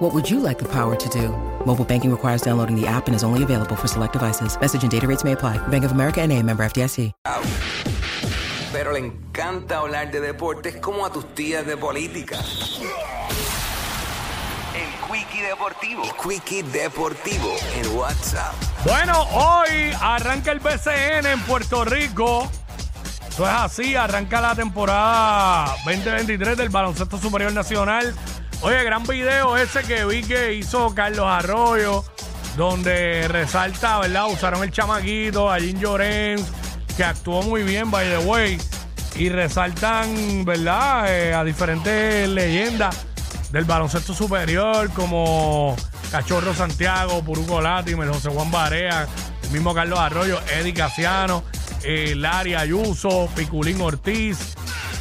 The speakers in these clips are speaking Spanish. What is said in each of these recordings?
What would you like the power to do? Mobile banking requires downloading the app and is only available for select devices. Message and data rates may apply. Bank of America and a member FDIC. Pero le encanta hablar de deportes como a tus tías de política. El Quickie Deportivo. El Quickie Deportivo en WhatsApp. Bueno, hoy arranca el BCN en Puerto Rico. Eso es así, arranca la temporada 2023 del Baloncesto Superior Nacional. Oye, gran video ese que vi que hizo Carlos Arroyo, donde resalta, ¿verdad? Usaron el chamaquito, a Jim Llorens, que actuó muy bien, by the way, y resaltan, ¿verdad? Eh, a diferentes leyendas del baloncesto superior, como Cachorro Santiago, Puruco Latimer, José Juan Barea, el mismo Carlos Arroyo, Eddie Casiano, eh, Larry Ayuso, Piculín Ortiz,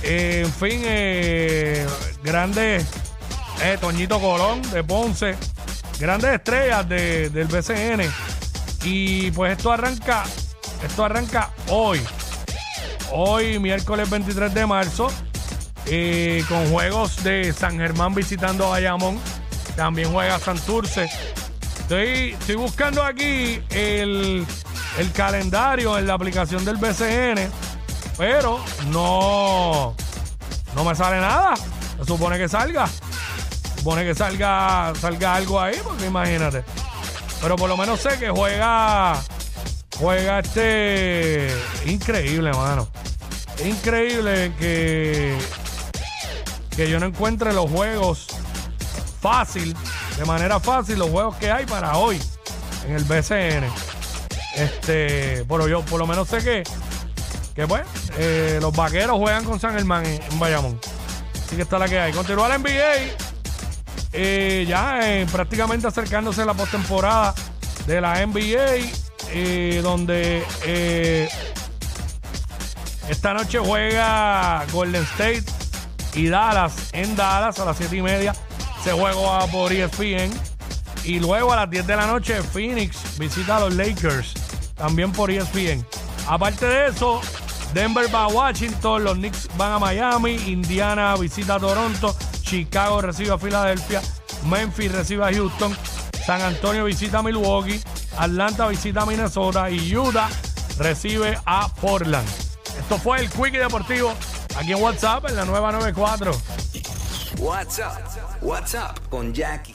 eh, en fin, eh, grandes, eh, Toñito Colón de Ponce, grandes estrellas de- del BCN. Y pues esto arranca, esto arranca hoy. Hoy, miércoles 23 de marzo, eh, con juegos de San Germán visitando a Bayamón. También juega Santurce. Estoy, estoy buscando aquí el, el calendario en la aplicación del BCN, pero no, no me sale nada. Se supone que salga. Supone que salga, salga algo ahí, porque imagínate. Pero por lo menos sé que juega. Juega este. Increíble, mano. Increíble que. Que yo no encuentre los juegos fácil, de manera fácil, los juegos que hay para hoy en el BCN. Este. Pero yo por lo menos sé que. Que pues, eh, los vaqueros juegan con San Germán en, en Bayamón. Así que está la que hay. Continúa la NBA. Eh, ya eh, prácticamente acercándose a la postemporada de la NBA, eh, donde esta noche juega Golden State y Dallas en Dallas a las 7 y media. Se juega por ESPN. Y luego a las 10 de la noche, Phoenix visita a los Lakers, también por ESPN. Aparte de eso, Denver va a Washington, los Knicks van a Miami, Indiana visita a Toronto, Chicago recibe a Filadelfia, Memphis recibe a Houston, San Antonio visita a Milwaukee, Atlanta visita a Minnesota y Utah recibe a Portland. Esto fue el Quickie Deportivo aquí en WhatsApp en la nueva 94. WhatsApp. WhatsApp con Jackie